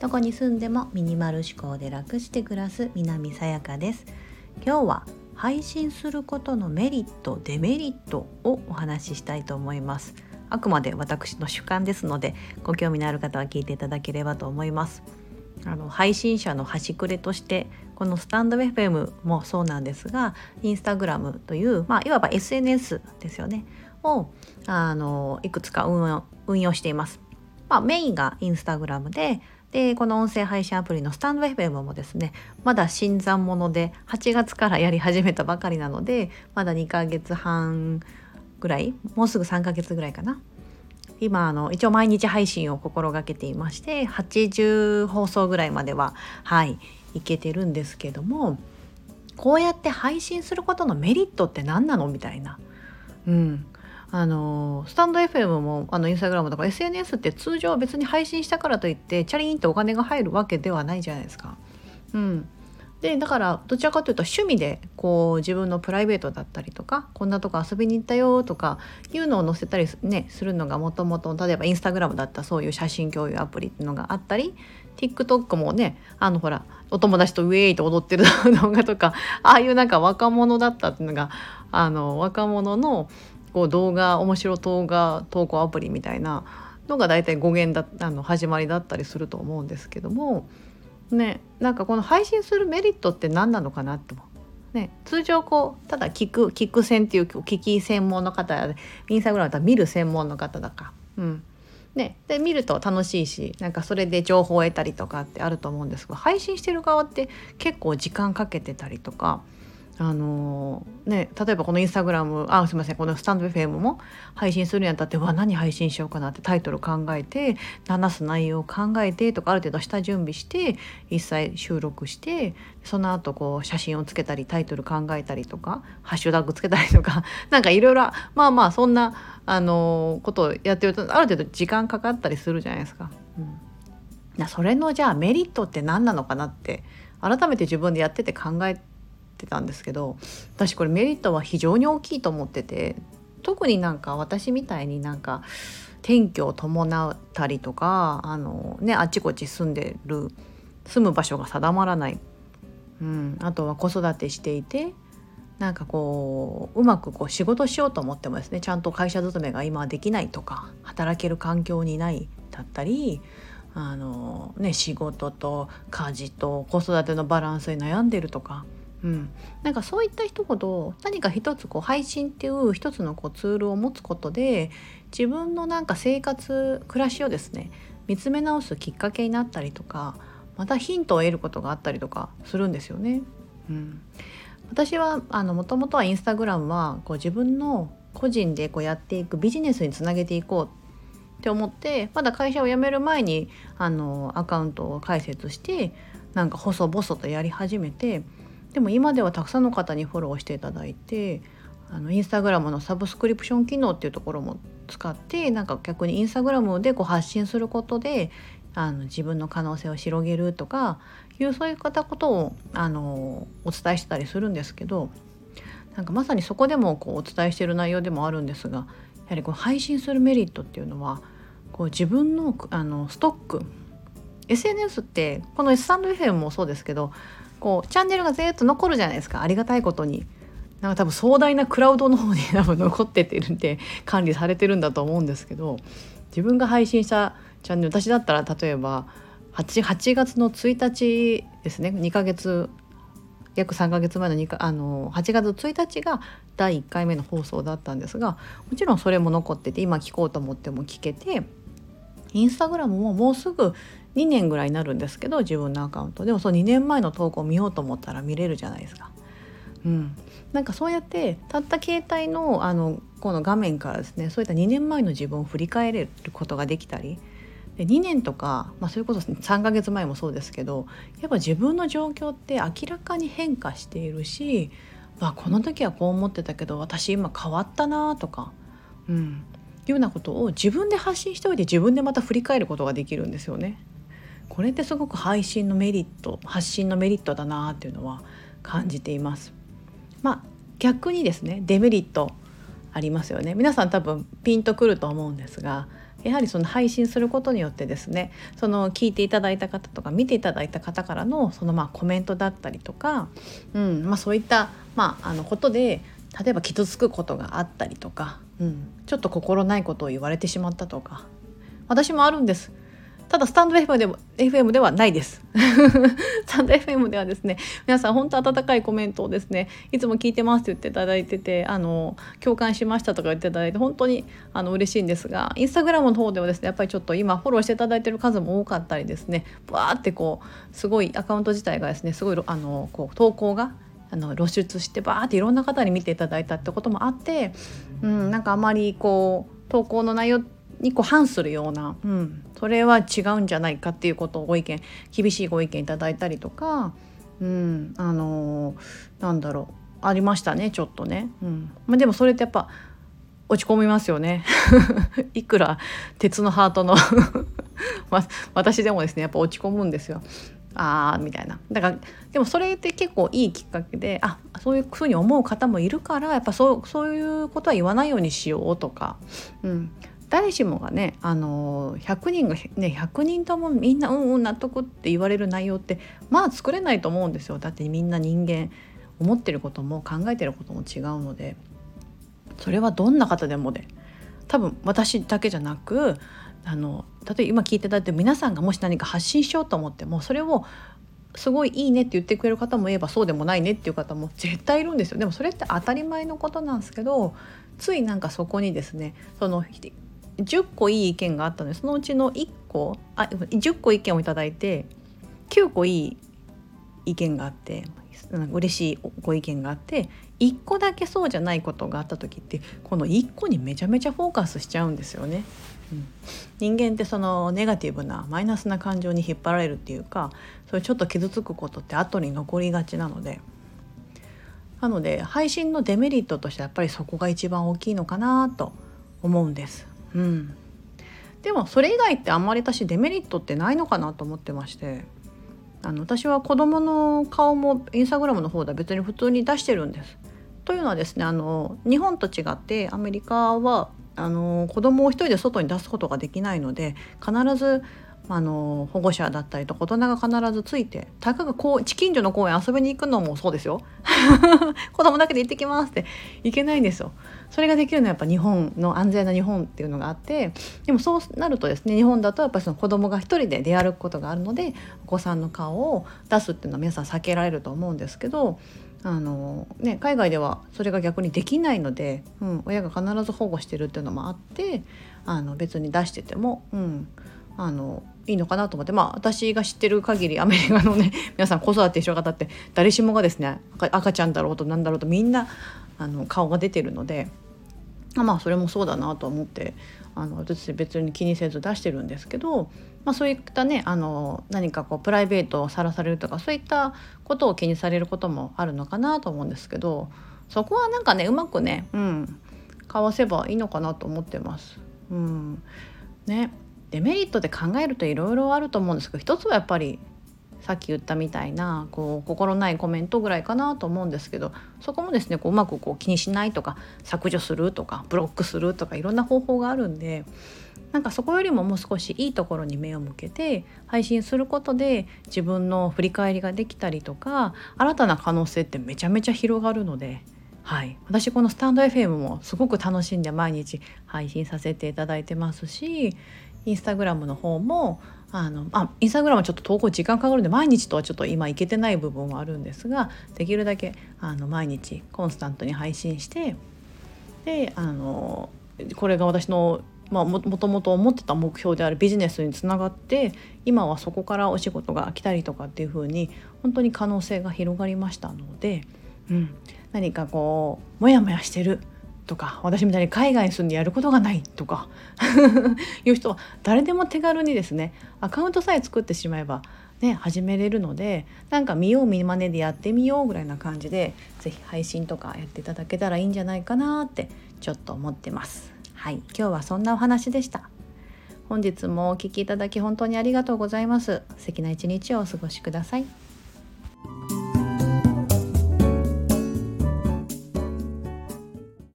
どこに住んでもミニマル思考で楽して暮らす南さやかです。今日は配信することのメリットデメリットをお話ししたいと思います。あくまで私の主観ですのでご興味のある方は聞いていただければと思います。あの配信者の端くれとしてこのスタンド FM もそうなんですがインスタグラムという、まあ、いわば SNS ですよね。をあのいくつか運用しています。まあ、メインがインスタグラムででこの音声配信アプリのスタンド FM もですねまだ新参者で8月からやり始めたばかりなのでまだ2ヶ月半ぐらいもうすぐ3ヶ月ぐらいかな今あの一応毎日配信を心がけていまして80放送ぐらいまでははいいけてるんですけどもこうやって配信することのメリットって何なのみたいな。うんあのスタンド FM もあのインスタグラムとか SNS って通常別に配信したからといってチャリーンとお金が入るわけではないじゃないですか。うん、でだからどちらかというと趣味でこう自分のプライベートだったりとかこんなとこ遊びに行ったよとかいうのを載せたりねするのがもともと例えばインスタグラムだったそういう写真共有アプリっていうのがあったり TikTok もねあのほらお友達とウェイと踊ってる動画とかああいうなんか若者だったっていうのがあの若者のこう動画面白動画投稿アプリみたいなのが大体語源だあの始まりだったりすると思うんですけども。ねなんかこの配信するメリットって何なのかなとね、通常こうただ聞く聞く専っていう聞き専門の方やインスタグラムだったら見る専門の方だか。うんね、で見ると楽しいしなんかそれで情報を得たりとかってあると思うんですが配信してる側って結構時間かけてたりとかあのね、例えばこのインスタグラムあすみませんこのスタンド FM も配信するにあたってわ何配信しようかなってタイトル考えて話す内容を考えてとかある程度下準備して一切収録してその後こう写真をつけたりタイトル考えたりとかハッシュタグつけたりとか なんかいろいろまあまあそんなあのことをやってるとある程度時間かかったりするじゃないですか。うん、それのじゃあメリットって何なのかなって改めて自分でやってて考えってたんですけど私これメリットは非常に大きいと思ってて特になんか私みたいになんか転居を伴ったりとかあの、ね、あちこち住んでる住む場所が定まらない、うん、あとは子育てしていてなんかこううまくこう仕事しようと思ってもですねちゃんと会社勤めが今できないとか働ける環境にないだったりあの、ね、仕事と家事と子育てのバランスに悩んでるとかうん、なんかそういった人ほど何か一つこう配信っていう一つのこうツールを持つことで自分のなんか生活暮らしをですね見つめ直すきっかけになったりとかまたヒントを得ることがあったりとかするんですよね。うん、私はもともとはインスタグラムはこう自分の個人でこうやっていくビジネスにつなげていこうって思ってまだ会社を辞める前にあのアカウントを開設してなんか細々とやり始めてでも今ではたくさんの方にフォローしていただいてあのインスタグラムのサブスクリプション機能っていうところも使ってなんか逆にインスタグラムでこう発信することであの自分の可能性を広げるとかいうそういったことをあのお伝えしてたりするんですけどなんかまさにそこでもこうお伝えしてる内容でもあるんですがやはりこう配信するメリットっていうのはこう自分のあのストック SNS ってこの S サンド FM もそうですけどこうチャンネルがずっと残るじゃないですかありがたいことに。なんか多分壮大なクラウドの方に 多分残っててるんで管理されてるんだと思うんですけど自分が配信したチャンネル私だったら例えば 8, 8月の1日ですね2ヶ月約3ヶ月前の2かあの8月1日が第1回目の放送だったんですがもちろんそれも残ってて今聞こうと思っても聞けてインスタグラムももうすぐ2年ぐらいになるんですけど自分のアカウントでもその2年前の投稿を見ようと思ったら見れるじゃないですか。うん、なんかそうやってたった携帯のあのこの画面からですねそういった2年前の自分を振り返れることができたりで2年とか、まあ、それこそ3ヶ月前もそうですけどやっぱ自分の状況って明らかに変化しているし、まあ、この時はこう思ってたけど私今変わったなとか、うん、いうようなことを自分で発信しておいて自分でまた振り返ることができるんですよね。これってすごく配信のメリット発信のメリットだなっていうのは感じています。まあ逆にですねデメリットありますよね皆さん多分ピンとくると思うんですがやはりその配信することによってですねその聞いていただいた方とか見ていただいた方からのそのまあコメントだったりとか、うんまあ、そういった、まあ、あのことで例えば傷つくことがあったりとか、うん、ちょっと心ないことを言われてしまったとか私もあるんです。ただスタンド FM でも FM ではないです。スタンド FM ではですね皆さん本当温かいコメントをですねいつも聞いてますって言っていただいててあの共感しましたとか言っていただいて本当にあの嬉しいんですがインスタグラムの方ではですねやっぱりちょっと今フォローしていただいてる数も多かったりですねわーってこうすごいアカウント自体がですねすごいあのこう投稿があの露出してバーっていろんな方に見ていただいたってこともあって、うん、なんかあまりこう投稿の内容にこう反するような、うん、それは違うんじゃないかっていうことをご意見厳しいご意見いただいたりとか、うん、あのー、なんだろうありましたねちょっとね、うん。まあ、でもそれってやっぱ落ち込みますよね。いくら鉄のハートの 私でもですねやっぱ落ち込むんですよ。あーみたいな。だからでもそれって結構いいきっかけであそういうふうに思う方もいるからやっぱそうそういうことは言わないようにしようとか、うん、誰しもがね、あの100人がね100人ともみんなうんうん納得って言われる内容ってまあ作れないと思うんですよ。だってみんな人間思ってることも考えてることも違うのでそれはどんな方でもで多分私だけじゃなくあの例えば今聞いていただいて皆さんがもし何か発信しようと思ってもそれをすごいいいねって言ってくれる方もいればそうでもないねっていう方も絶対いるんですよ。でもそれって当たり前のことなんですけどついなんかそこにですねその10個いい意見があったのでそのうちの1個あ10個意見を頂いて9個いい意見があって嬉しいご意見があって1個だけそうじゃないことがあった時ってこの1個にめちゃめちゃフォーカスしちゃうんですよね。うん、人間ってそのネガティブなマイナスな感情に引っ張られるっていうかそれちょっと傷つくことって後に残りがちなのでなので配信のデメリットとしてやっぱりそこが一番大きいのかなと思うんです。うん、でもそれ以外ってあんまり私デメリットってないのかなと思ってましてあの私は子供の顔もインスタグラムの方では別に普通に出してるんです。というのはですねあの日本と違ってアメリカはあの子供を一人で外に出すことができないので必ずあの保護者だったりと大人が必ずついてたかがこう近所の公園遊びに行くのもそうですよ。子供だけで行ってきますって。行けないんですよ。それができるのはやっぱ日本の安全な日本っていうのがあってでもそうなるとですね日本だとやっぱりその子供が一人で出歩くことがあるのでお子さんの顔を出すっていうのは皆さん避けられると思うんですけどあのね、海外ではそれが逆にできないので、うん、親が必ず保護してるっていうのもあってあの別に出してても、うん、あのいいのかなと思って。まあ私が知ってる限りアメリカのね 皆さん子育てしてる方って誰しもがですね赤ちゃんだろうと何だろうとみんなあの顔が出てるのでまあそれもそうだなと思ってあの私別に気にせず出してるんですけど、まあ、そういったねあの何かこうプライベートをさらされるとかそういったことを気にされることもあるのかなと思うんですけどそこはなんかねうまくね、うん、かわせばいいのかなと思ってます。うん、ね。デメリットで考えるといろいろあると思うんですけど一つはやっぱりさっき言ったみたいなこう心ないコメントぐらいかなと思うんですけどそこもですねこううまくこう気にしないとか削除するとかブロックするとかいろんな方法があるんでなんかそこよりももう少しいいところに目を向けて配信することで自分の振り返りができたりとか新たな可能性ってめちゃめちゃ広がるので。はい、私このスタンド FM もすごく楽しんで毎日配信させていただいてますしインスタグラムの方もあのあインスタグラムはちょっと投稿時間かかるんで毎日とはちょっと今いけてない部分はあるんですができるだけあの毎日コンスタントに配信してであのこれが私のまあ、もともと思ってた目標であるビジネスにつながって今はそこからお仕事が来たりとかっていう風に本当に可能性が広がりましたので、うん、何かこうモヤモヤしてるとか私みたいに海外に住んでやることがないとか いう人は誰でも手軽にですねアカウントさえ作ってしまえばね始めれるのでなんか見よう見まねでやってみようぐらいな感じで是非配信とかやっていただけたらいいんじゃないかなってちょっと思ってます。はい、今日はそんなお話でした。本日もお聴きいただき本当にありがとうございます。素敵な一日をお過ごしください。